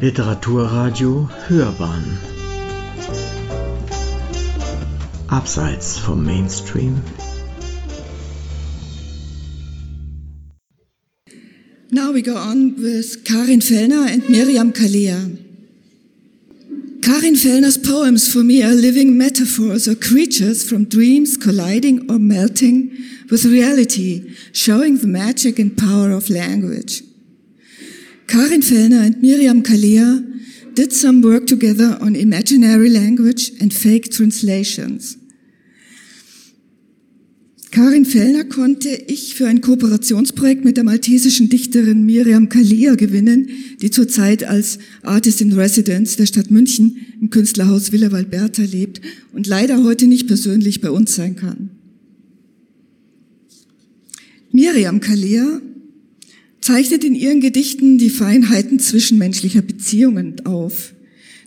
Literaturradio Hörbahn Abseits vom Mainstream Now we go on with Karin Fellner and Miriam Calleja. Karin Fellner's poems for me are living metaphors or creatures from dreams colliding or melting with reality, showing the magic and power of language. Karin Fellner and Miriam Kalea did some work together on imaginary language and fake translations. Karin Fellner konnte ich für ein Kooperationsprojekt mit der maltesischen Dichterin Miriam Kalea gewinnen, die zurzeit als Artist in Residence der Stadt München im Künstlerhaus Villa Valberta lebt und leider heute nicht persönlich bei uns sein kann. Miriam Kalea zeichnet in ihren Gedichten die Feinheiten zwischenmenschlicher Beziehungen auf.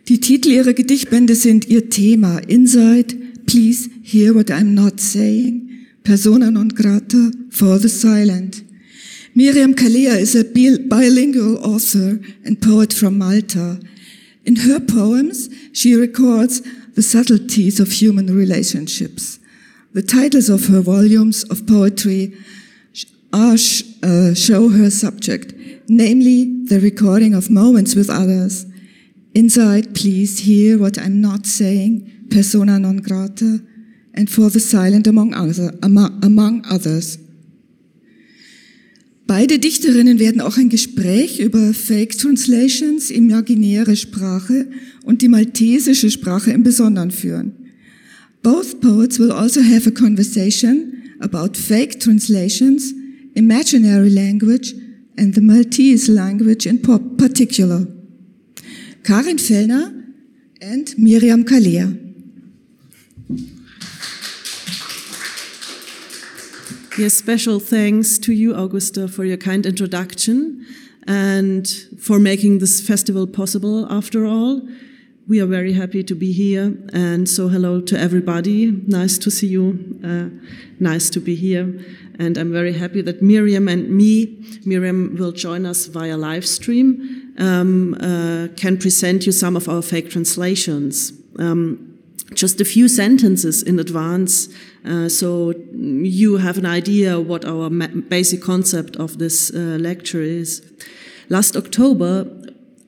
Die Titel ihrer Gedichtbände sind ihr Thema Inside, Please Hear What I'm Not Saying, Persona non grata, For the Silent. Miriam Kalea is a bilingual author and poet from Malta. In her poems, she records the subtleties of human relationships. The titles of her volumes of poetry are, uh, show her subject, namely the recording of moments with others. Inside, please hear what I'm not saying, persona non grata, and for the silent among, other, among others. Beide Dichterinnen werden auch ein Gespräch über Fake Translations, imaginäre Sprache und die maltesische Sprache im Besonderen führen. Both poets will also have a conversation about fake translations imaginary language, and the Maltese language in particular. Karin Fellner and Miriam Calleja. Yes, special thanks to you, Augusta, for your kind introduction and for making this festival possible after all. We are very happy to be here, and so hello to everybody. Nice to see you. Uh, nice to be here. And I'm very happy that Miriam and me, Miriam will join us via live stream, um, uh, can present you some of our fake translations. Um, just a few sentences in advance uh, so you have an idea what our basic concept of this uh, lecture is. Last October,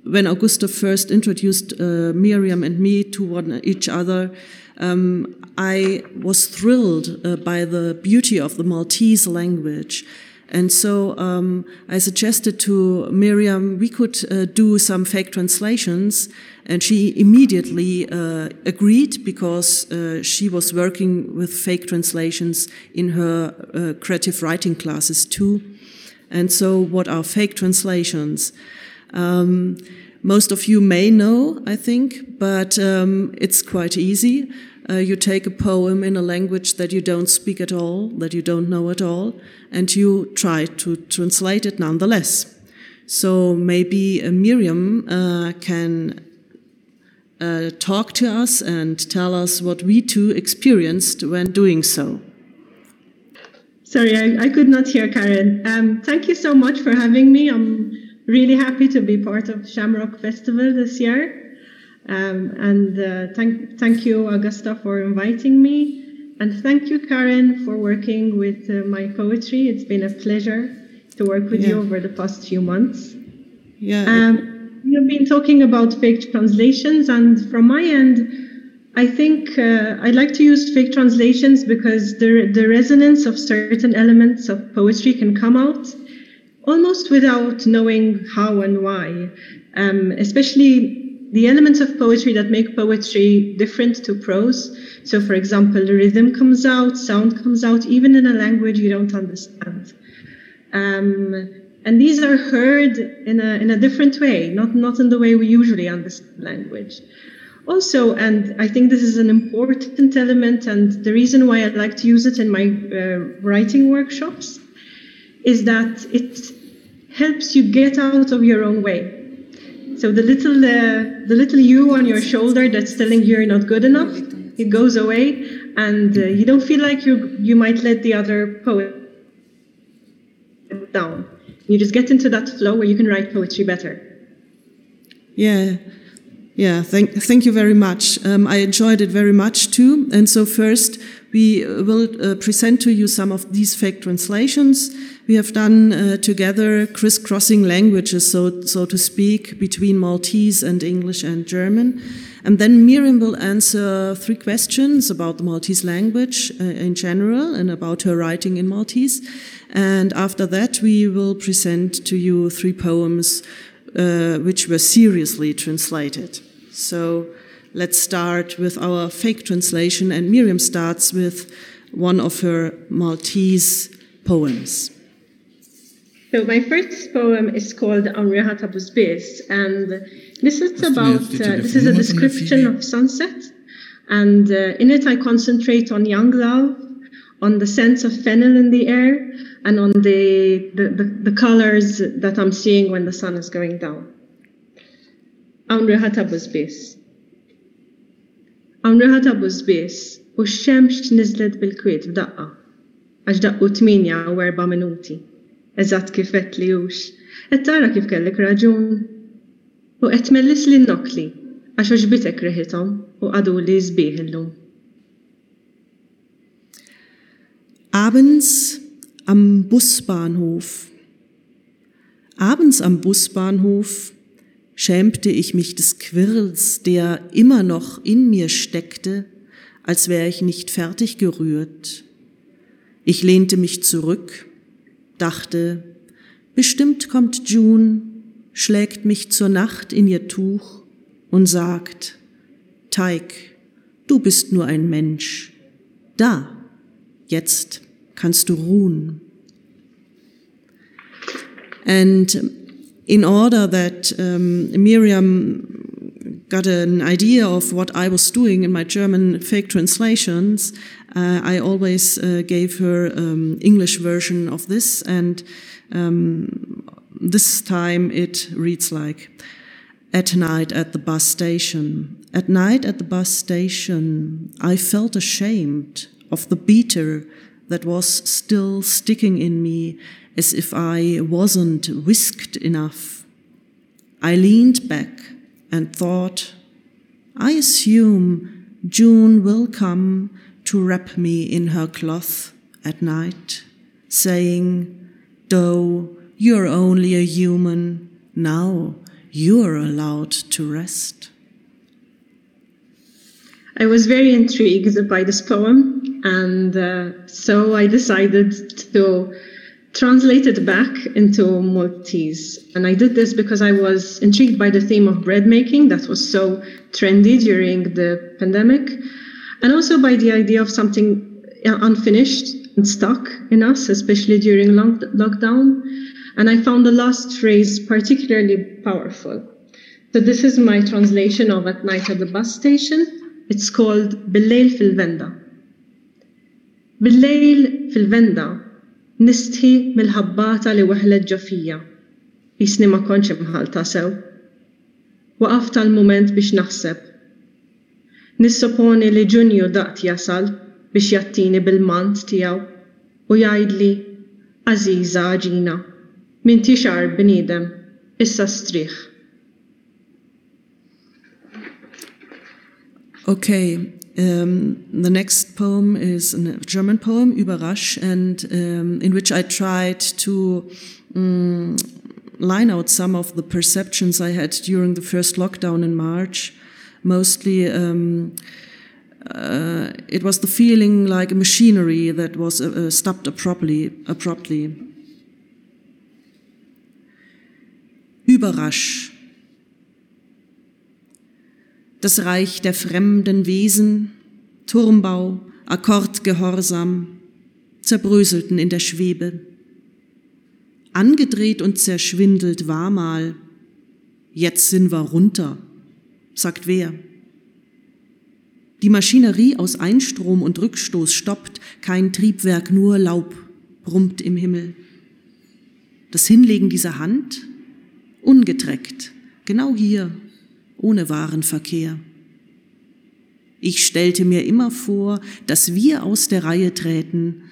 when Augusta first introduced uh, Miriam and me to one each other, um, I was thrilled uh, by the beauty of the Maltese language. And so um, I suggested to Miriam we could uh, do some fake translations, and she immediately uh, agreed because uh, she was working with fake translations in her uh, creative writing classes too. And so, what are fake translations? Um, most of you may know, I think, but um, it's quite easy. Uh, you take a poem in a language that you don't speak at all, that you don't know at all, and you try to translate it nonetheless. So maybe uh, Miriam uh, can uh, talk to us and tell us what we too experienced when doing so. Sorry, I, I could not hear Karen. Um, thank you so much for having me. I'm really happy to be part of Shamrock Festival this year. Um, and uh, thank, thank you, Augusta, for inviting me. And thank you, Karen, for working with uh, my poetry. It's been a pleasure to work with yeah. you over the past few months. Yeah. Um, you've been talking about fake translations, and from my end, I think uh, I like to use fake translations because the, the resonance of certain elements of poetry can come out almost without knowing how and why, um, especially the elements of poetry that make poetry different to prose. So, for example, the rhythm comes out, sound comes out, even in a language you don't understand. Um, and these are heard in a, in a different way, not, not in the way we usually understand language. Also, and I think this is an important element, and the reason why I like to use it in my uh, writing workshops is that it helps you get out of your own way. So the little uh, the little you on your shoulder that's telling you you're not good enough, it goes away, and uh, you don't feel like you you might let the other poet down. You just get into that flow where you can write poetry better. Yeah. Yeah, thank, thank you very much. Um, I enjoyed it very much too. And so first, we will uh, present to you some of these fake translations. We have done uh, together crisscrossing languages, so, so to speak, between Maltese and English and German. And then Miriam will answer three questions about the Maltese language uh, in general and about her writing in Maltese. And after that, we will present to you three poems uh, which were seriously translated. So let's start with our fake translation, and Miriam starts with one of her Maltese poems. So my first poem is called Amrihat Busbis, and this is about uh, this is a description of sunset, and uh, in it I concentrate on young love, on the sense of fennel in the air, and on the the, the, the colors that I'm seeing when the sun is going down. Amrihat Busbis. Amrihat Busbis, u x-xemx nizlet bil-kwiet f'daqqa, għax daqqu 8 u 4 minuti eżatt kif qed li hux. Qed tara kif kellek raġun. U qed mellis li nokli għax oġbitek reħithom u għadu li sbieħ illum. Abends am Busbahnhof. Abends am Busbahnhof schämte ich mich des Quirls, der immer noch in mir steckte, als wäre ich nicht fertig gerührt. Ich lehnte mich zurück, dachte, bestimmt kommt June, schlägt mich zur Nacht in ihr Tuch und sagt, Teig, du bist nur ein Mensch. Da, jetzt kannst du ruhen. And in order that um, Miriam got an idea of what I was doing in my German fake translations, uh, I always uh, gave her um, English version of this, and um, this time it reads like, "At night at the bus station. At night at the bus station, I felt ashamed of the beater that was still sticking in me, as if I wasn't whisked enough. I leaned back and thought, I assume June will come." to wrap me in her cloth at night, saying, Though you're only a human, now you're allowed to rest. I was very intrigued by this poem, and uh, so I decided to translate it back into Maltese. And I did this because I was intrigued by the theme of bread making that was so trendy during the pandemic and also by the idea of something uh, unfinished and stuck in us, especially during long- lockdown. And I found the last phrase particularly powerful. So this is my translation of At Night at the Bus Station. It's called Billejl fil-Venda. Billejl fil-Venda nistħi mill-ħabbata li weħlet ġofija. Jisni ma konċ imħalta sew. Waqaf tal-moment biex naħseb Nissoponi li ġunju daqt jasal biex jattini bil-mant tijaw u jajdli Aziza ġina, min tixar bnidem, issa striħ. Okay, um, the next poem is a German poem, Überrasch, and um, in which I tried to um, line out some of the perceptions I had during the first lockdown in March mostly um, uh, it was the feeling like a machinery that was uh, uh, stopped abruptly. abruptly. Überrasch. Das Reich der fremden Wesen, Turmbau, Akkordgehorsam, zerbröselten in der Schwebe. Angedreht und zerschwindelt war mal, jetzt sind wir runter sagt wer? Die Maschinerie aus Einstrom und Rückstoß stoppt, kein Triebwerk, nur Laub brummt im Himmel. Das Hinlegen dieser Hand? Ungetreckt, genau hier, ohne Warenverkehr. Ich stellte mir immer vor, dass wir aus der Reihe träten,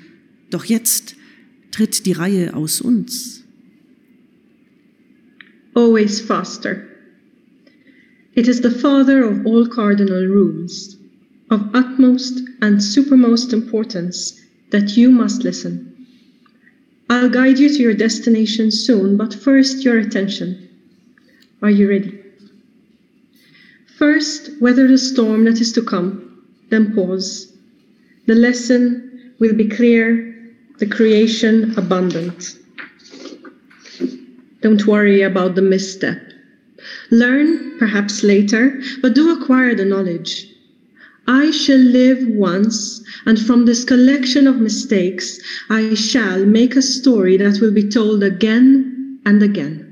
doch jetzt tritt die Reihe aus uns. Always faster. It is the father of all cardinal rules, of utmost and supermost importance that you must listen. I'll guide you to your destination soon, but first your attention. Are you ready? First, weather the storm that is to come, then pause. The lesson will be clear, the creation abundant. Don't worry about the misstep. Learn, perhaps later, but do acquire the knowledge. I shall live once, and from this collection of mistakes, I shall make a story that will be told again and again.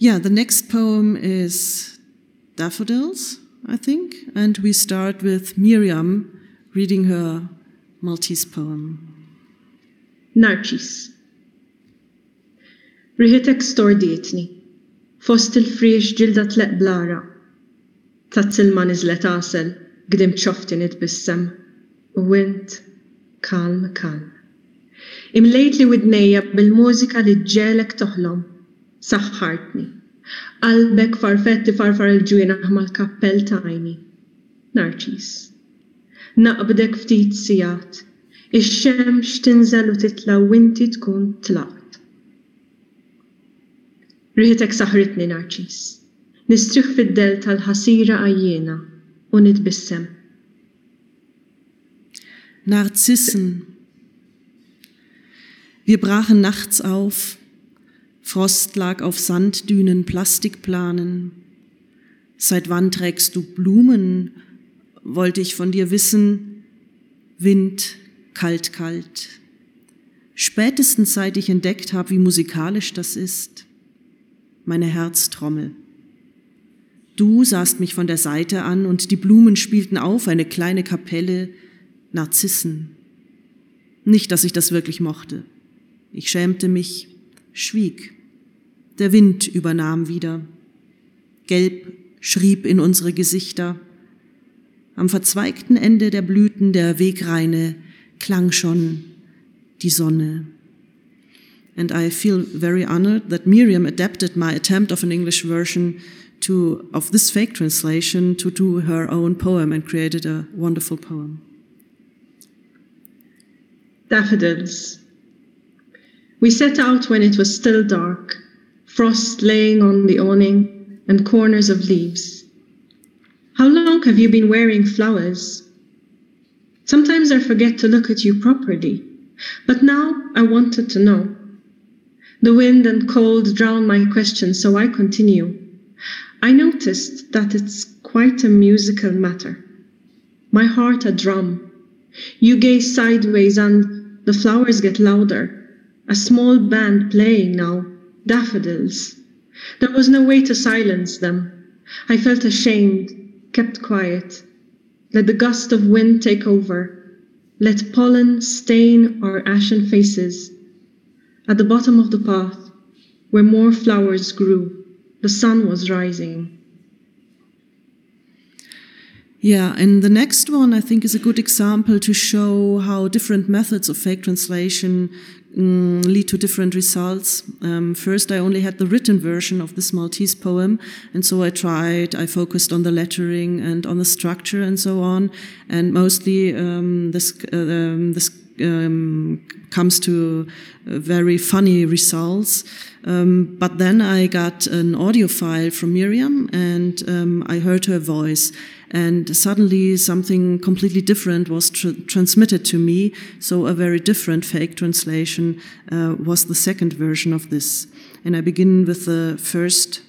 Yeah, the next poem is Daffodils, I think, and we start with Miriam reading her Maltese poem. Narċis. Riħitek stordietni, fost il-friex ġilda tleq blara. Tazzilma nizlet asel, gdim ċofti nitbissem, u wint kalm kalm. Imlejt li widnejja bil-mużika li ġelek toħlom, saħħartni. Qalbek farfetti farfar il-ġwina mal kappell tajni. Narċis. Naqbdek ftit sijat, ix-xemx tinżel u titla u inti tkun tlaqt. Riħitek saħritni narċis, nistriħ fid-del tal-ħasira għajjena u nitbissem. Narzissen. Wir brachen nachts auf, Frost lag auf Sanddünen, Plastikplanen. Seit wann trägst du Blumen? Wollte ich von dir wissen. Wind, kalt, kalt. Spätestens seit ich entdeckt habe, wie musikalisch das ist meine Herztrommel. Du sahst mich von der Seite an und die Blumen spielten auf, eine kleine Kapelle, Narzissen. Nicht, dass ich das wirklich mochte. Ich schämte mich, schwieg. Der Wind übernahm wieder. Gelb schrieb in unsere Gesichter. Am verzweigten Ende der Blüten der Wegreine klang schon die Sonne. and I feel very honored that Miriam adapted my attempt of an English version to of this fake translation to do her own poem and created a wonderful poem. Daffodils. We set out when it was still dark, frost laying on the awning and corners of leaves. How long have you been wearing flowers? Sometimes I forget to look at you properly, but now I wanted to know. The wind and cold drown my questions, so I continue. I noticed that it's quite a musical matter. My heart a drum. You gaze sideways and the flowers get louder. A small band playing now, daffodils. There was no way to silence them. I felt ashamed, kept quiet. Let the gust of wind take over. Let pollen stain our ashen faces. At the bottom of the path, where more flowers grew, the sun was rising. Yeah, and the next one I think is a good example to show how different methods of fake translation um, lead to different results. Um, first, I only had the written version of this Maltese poem, and so I tried, I focused on the lettering and on the structure and so on, and mostly um, this, uh, um, this um, comes to uh, very funny results. Um, but then I got an audio file from Miriam and um, I heard her voice. And suddenly something completely different was tr transmitted to me. So a very different fake translation uh, was the second version of this. And I begin with the first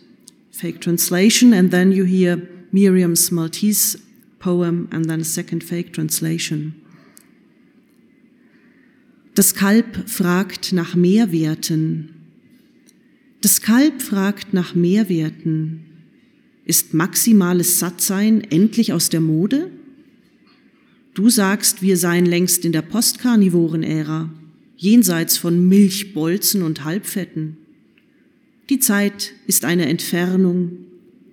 fake translation, and then you hear Miriam's Maltese poem, and then a second fake translation. Das Kalb fragt nach Mehrwerten. Das Kalb fragt nach Mehrwerten. Ist maximales Sattsein endlich aus der Mode? Du sagst, wir seien längst in der Postkarnivoren-Ära, jenseits von Milchbolzen und Halbfetten. Die Zeit ist eine Entfernung,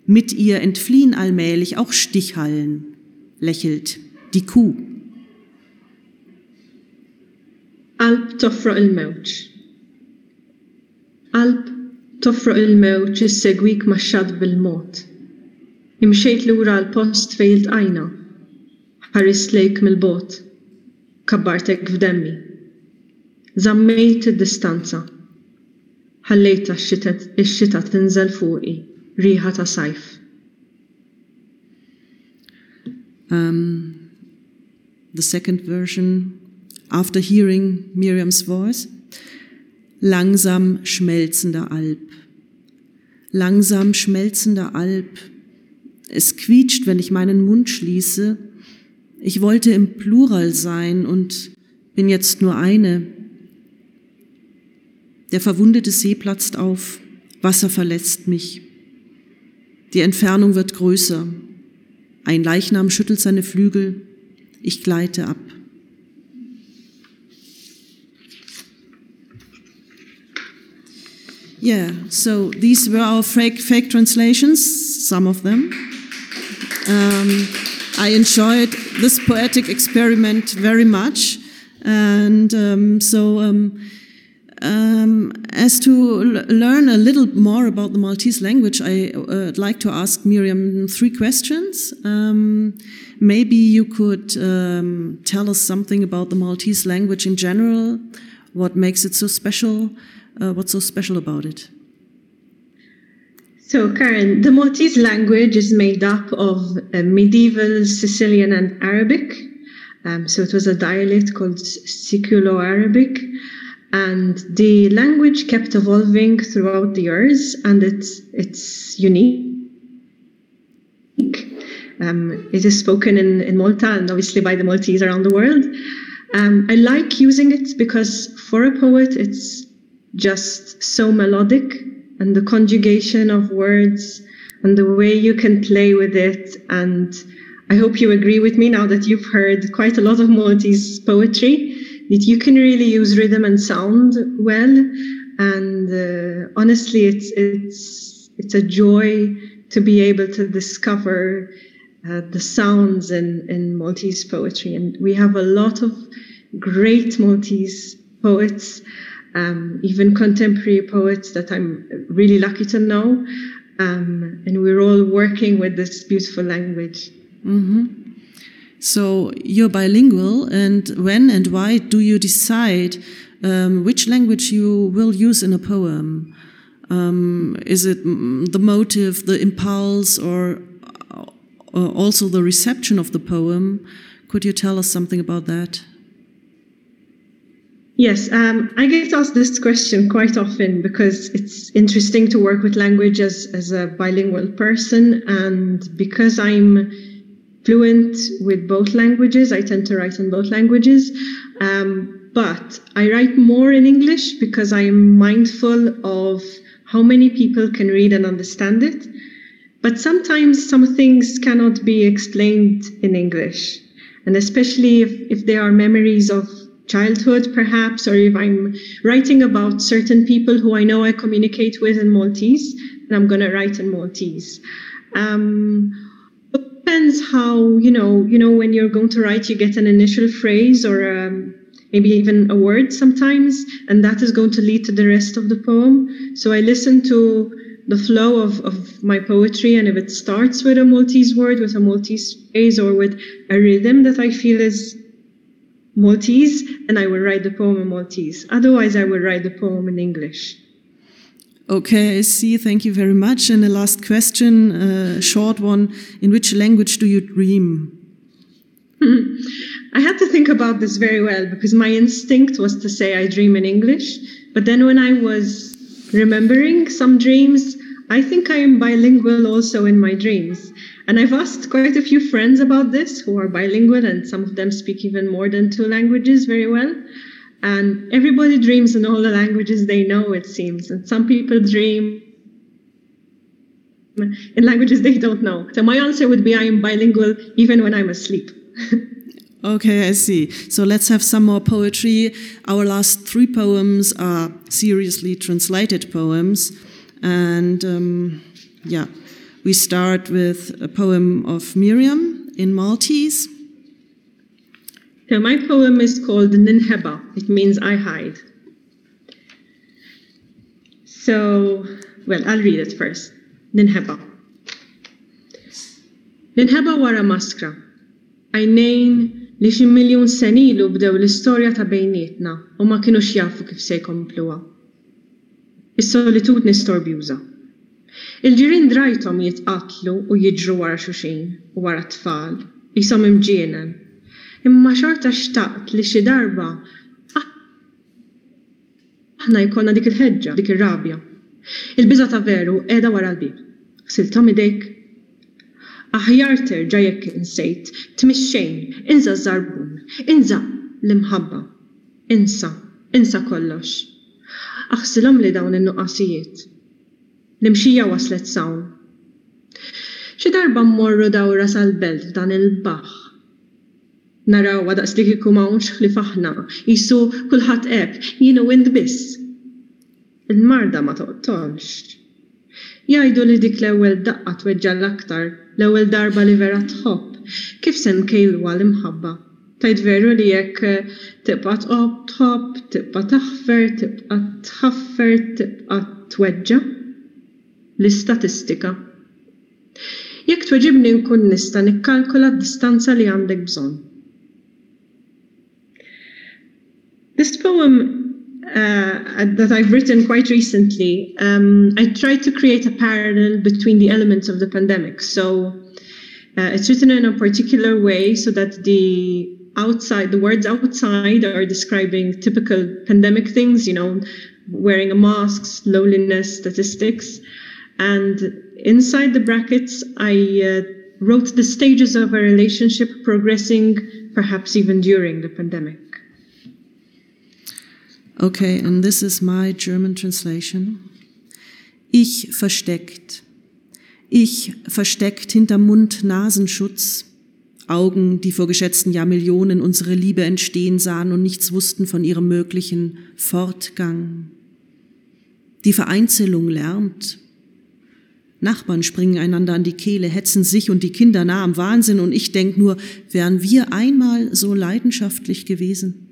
mit ihr entfliehen allmählich auch Stichhallen, lächelt die Kuh. قلب تفرق الموج قلب tofroq il-mewġ issegwik max-xatt bil-mod. Imxejt lura l-post fejn iltqajna. Ħarist lejk mill-bot. Kabbartek f'demmi. Zammejt id-distanza. Ħallejta x-xita tinżel fuqi, riħa ta' sajf. Um, the second version, after hearing Miriam's voice, langsam schmelzender Alp. Langsam schmelzender Alp. Es quietscht, wenn ich meinen Mund schließe. Ich wollte im Plural sein und bin jetzt nur eine. Der verwundete See platzt auf, Wasser verlässt mich. Die Entfernung wird größer. Ein Leichnam schüttelt seine Flügel. Ich gleite ab. Yeah, so these were our fake, fake translations, some of them. Um, I enjoyed this poetic experiment very much. And um, so, um, um, as to learn a little more about the Maltese language, I uh, like to ask Miriam three questions. Um, maybe you could um, tell us something about the Maltese language in general, what makes it so special, uh, what's so special about it? So, Karen, the Maltese language is made up of uh, medieval Sicilian and Arabic. Um, so, it was a dialect called Siculo Arabic. And the language kept evolving throughout the years, and it's, it's unique. Um, it is spoken in, in Malta and obviously by the Maltese around the world. Um, I like using it because for a poet, it's just so melodic and the conjugation of words and the way you can play with it. And I hope you agree with me now that you've heard quite a lot of Maltese poetry that you can really use rhythm and sound well. And uh, honestly, it's it's it's a joy to be able to discover uh, the sounds in, in Maltese poetry. And we have a lot of great Maltese poets um, even contemporary poets that I'm really lucky to know. Um, and we're all working with this beautiful language. Mm-hmm. So you're bilingual, and when and why do you decide um, which language you will use in a poem? Um, is it the motive, the impulse, or, or also the reception of the poem? Could you tell us something about that? Yes, um, I get asked this question quite often because it's interesting to work with language as, as a bilingual person. And because I'm fluent with both languages, I tend to write in both languages. Um, but I write more in English because I am mindful of how many people can read and understand it. But sometimes some things cannot be explained in English. And especially if, if there are memories of childhood, perhaps, or if I'm writing about certain people who I know I communicate with in Maltese, then I'm going to write in Maltese. Um, depends how you know. You know, when you're going to write, you get an initial phrase or um, maybe even a word sometimes, and that is going to lead to the rest of the poem. So I listen to the flow of, of my poetry, and if it starts with a Maltese word, with a Maltese phrase, or with a rhythm that I feel is Maltese, and I will write the poem in Maltese. Otherwise, I will write the poem in English. Okay, I see. Thank you very much. And the last question, a uh, short one. In which language do you dream? I had to think about this very well because my instinct was to say I dream in English. But then when I was remembering some dreams, I think I am bilingual also in my dreams. And I've asked quite a few friends about this who are bilingual, and some of them speak even more than two languages very well. And everybody dreams in all the languages they know, it seems. And some people dream in languages they don't know. So my answer would be I am bilingual even when I'm asleep. Okay, I see. So let's have some more poetry. Our last three poems are seriously translated poems. And um, yeah. We start with a poem of Miriam in Maltese. So my poem is called Ninheba. It means I hide. So Well, I'll read it first. Ninheba. Ninħeba wara maskra. Għajnejn li xi miljun senilu bdew l-istorja ta' bejnietna u ma kienux jafu kif se jkompluha. Is-solitudni storbjuża. Il-ġirin drajtom jitqatlu u jiġru wara xuxin u wara tfal, jisom imġienen. Imma xorta xtaqt li xi darba ah, aħna jkollna dik il-ħeġġa, dik ir-rabja. Il-biża ta' veru qiegħda wara l-bib. Siltom idejk. Aħjar terġa' jekk insejt, tmixxejn, inza żarbun, inża l-imħabba, insa, insa kollox. Aħsilhom li dawn in-nuqqasijiet. L-imxija waslet sawn. Xi darba mmorru dawra sal-belt f'dan il-baħ naraw għadaqs li kiku mawnx li faħna, jisu kullħat eb, jienu wind biss. Il-marda ma toqtonx. Jajdu li dik l-ewel daqqa tweġġa l-aktar, l-ewel darba li vera tħobb, kif sen kejlu għal-imħabba. Tajt veru li jekk eh, tibqa tqob tħobb, tibqa taħfer, tibqa tħaffer, tibqa tweġġa. L-istatistika. Jekk tweġibni nkun nista d-distanza li għandek bżonn. This poem uh, that I've written quite recently, um, I tried to create a parallel between the elements of the pandemic. So uh, it's written in a particular way so that the outside, the words outside are describing typical pandemic things, you know, wearing a mask, loneliness, statistics. And inside the brackets, I uh, wrote the stages of a relationship progressing, perhaps even during the pandemic. Okay, and this is my German translation. Ich versteckt. Ich versteckt hinter Mund-Nasenschutz. Augen, die vor geschätzten Jahrmillionen unsere Liebe entstehen sahen und nichts wussten von ihrem möglichen Fortgang. Die Vereinzelung lärmt. Nachbarn springen einander an die Kehle, hetzen sich und die Kinder nah am Wahnsinn und ich denk nur, wären wir einmal so leidenschaftlich gewesen?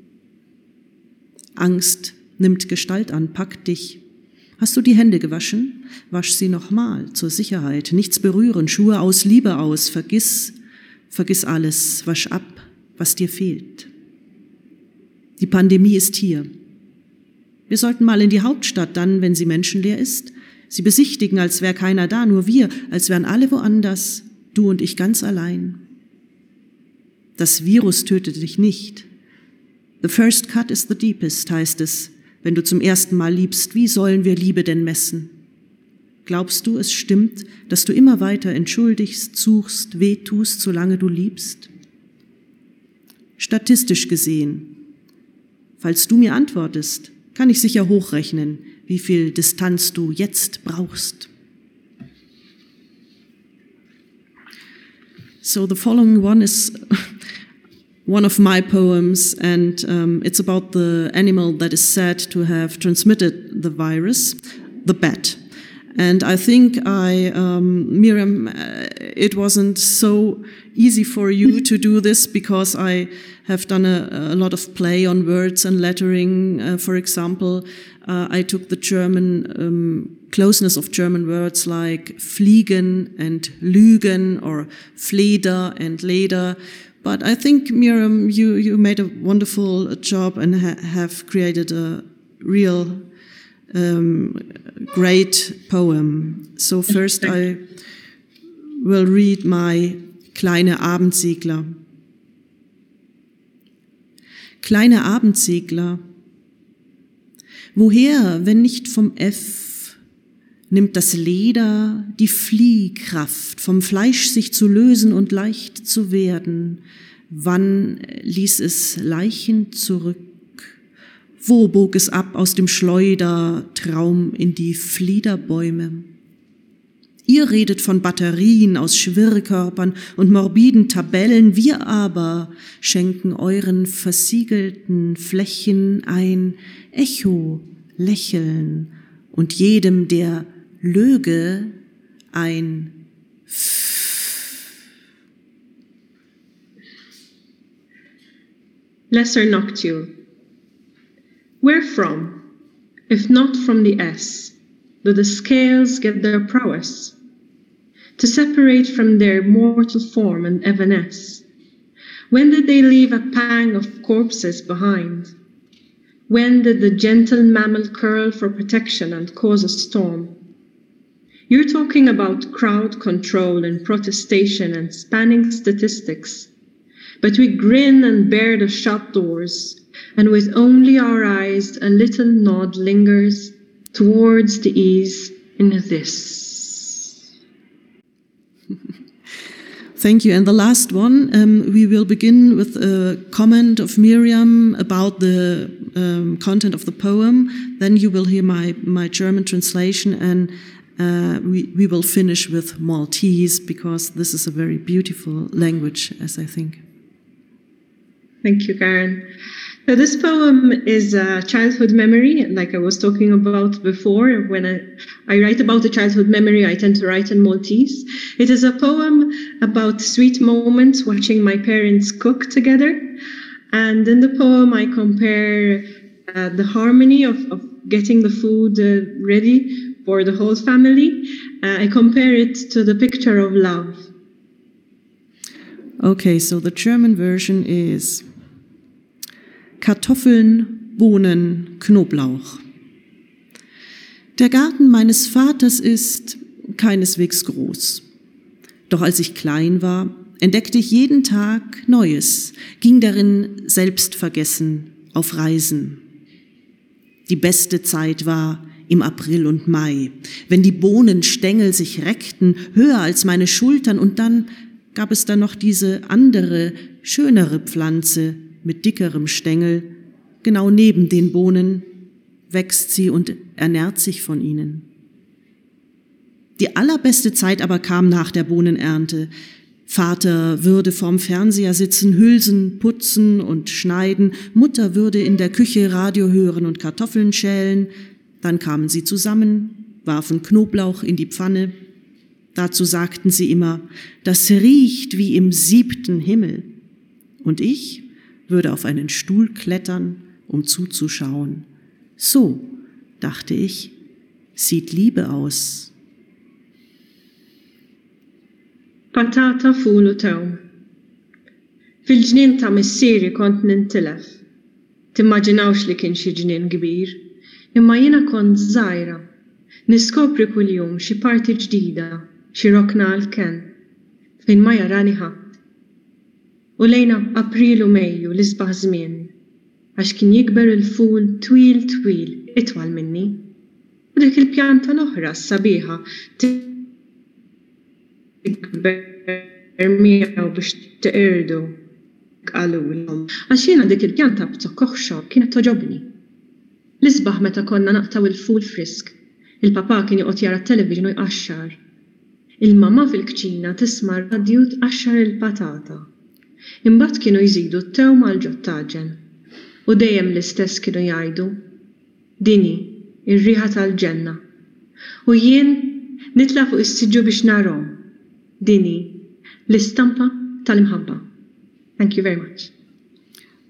Angst nimmt Gestalt an, packt dich. Hast du die Hände gewaschen? Wasch sie nochmal zur Sicherheit. Nichts berühren, Schuhe aus, Liebe aus. Vergiss, vergiss alles. Wasch ab, was dir fehlt. Die Pandemie ist hier. Wir sollten mal in die Hauptstadt dann, wenn sie menschenleer ist. Sie besichtigen, als wäre keiner da, nur wir, als wären alle woanders, du und ich ganz allein. Das Virus tötet dich nicht, The first cut is the deepest, heißt es, wenn du zum ersten Mal liebst. Wie sollen wir Liebe denn messen? Glaubst du, es stimmt, dass du immer weiter entschuldigst, suchst, wehtust, solange du liebst? Statistisch gesehen, falls du mir antwortest, kann ich sicher hochrechnen, wie viel Distanz du jetzt brauchst. So the following one is one of my poems, and um, it's about the animal that is said to have transmitted the virus, the bat. And I think I, um, Miriam, uh, it wasn't so easy for you to do this because I have done a, a lot of play on words and lettering. Uh, for example, uh, I took the German um, closeness of German words like fliegen and lügen or fleder and leder but I think Miriam, you you made a wonderful job and ha have created a real um, great poem. So first I will read my Kleine Abendsegler. Kleine Abendsegler. Woher, wenn nicht vom F nimmt das Leder die Fliehkraft, vom Fleisch sich zu lösen und leicht zu werden. Wann ließ es Leichen zurück? Wo bog es ab aus dem Schleudertraum in die Fliederbäume? Ihr redet von Batterien aus Schwirrkörpern und morbiden Tabellen, wir aber schenken euren versiegelten Flächen ein Echo, Lächeln und jedem, der löge ein Lesser Noctule. Where from, if not from the S, do the scales get their prowess? To separate from their mortal form and evanesce? When did they leave a pang of corpses behind? When did the gentle mammal curl for protection and cause a storm? You're talking about crowd control and protestation and spanning statistics. But we grin and bear the shut doors, and with only our eyes a little nod lingers towards the ease in this. Thank you. And the last one, um, we will begin with a comment of Miriam about the um, content of the poem. Then you will hear my, my German translation, and uh, we, we will finish with Maltese because this is a very beautiful language, as I think. Thank you, Karen. So this poem is a childhood memory, like I was talking about before. When I, I write about a childhood memory, I tend to write in Maltese. It is a poem about sweet moments watching my parents cook together. And in the poem, I compare uh, the harmony of, of getting the food uh, ready for the whole family. Uh, I compare it to the picture of love. Okay, so the German version is Kartoffeln, Bohnen, Knoblauch. Der Garten meines Vaters ist keineswegs groß. Doch als ich klein war, entdeckte ich jeden Tag Neues, ging darin selbstvergessen auf Reisen. Die beste Zeit war im April und Mai, wenn die Bohnenstängel sich reckten, höher als meine Schultern, und dann gab es da noch diese andere, schönere Pflanze, mit dickerem Stängel, genau neben den Bohnen, wächst sie und ernährt sich von ihnen. Die allerbeste Zeit aber kam nach der Bohnenernte. Vater würde vorm Fernseher sitzen, Hülsen putzen und schneiden, Mutter würde in der Küche Radio hören und Kartoffeln schälen, dann kamen sie zusammen, warfen Knoblauch in die Pfanne. Dazu sagten sie immer, das riecht wie im siebten Himmel. Und ich würde auf einen Stuhl klettern, um zuzuschauen. So, dachte ich, sieht Liebe aus. Patata fulu tew. Fil-ġnien ta' missieri kont nintilef. Timmaġinawx li kien xi ġnien kbir. Imma jiena kont żgħira. Niskopri kuljum xi parti ġdida, xi rokna għal-ken, fejn ma jarani ħadd. U lejna Aprilu Mejju l-isbaħ żmien, għax kien jikber il-ful twil twil itwal minni. U dik il-pjanta l-oħra sabiħa tikber miegħu biex tiqirdu qalu l-hom. Għax jiena dik il-pjanta b'tokkoħxa kienet toġobni. L-isbaħ meta konna naqtaw il-ful frisk, il-papa kien joqgħod jara t-televiġnu jqaxxar. Il-mama fil-kċina tisma' radju tqaxxar il-patata. Imbagħad kienu jżidu t-tew mal-ġottaġen. U dejjem l-istess kienu jgħidu, dini, ir-riħa tal-ġenna. U jien nitla fuq is-siġġu biex narhom. Dini, l-istampa tal-imħabba. Thank you very much.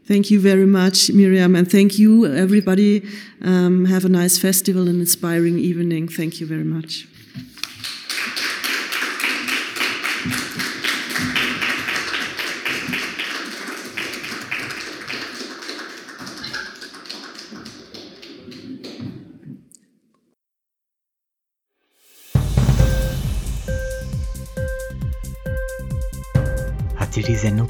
Thank you very much, Miriam, and thank you, everybody. Um, have a nice festival and inspiring evening. Thank you very much.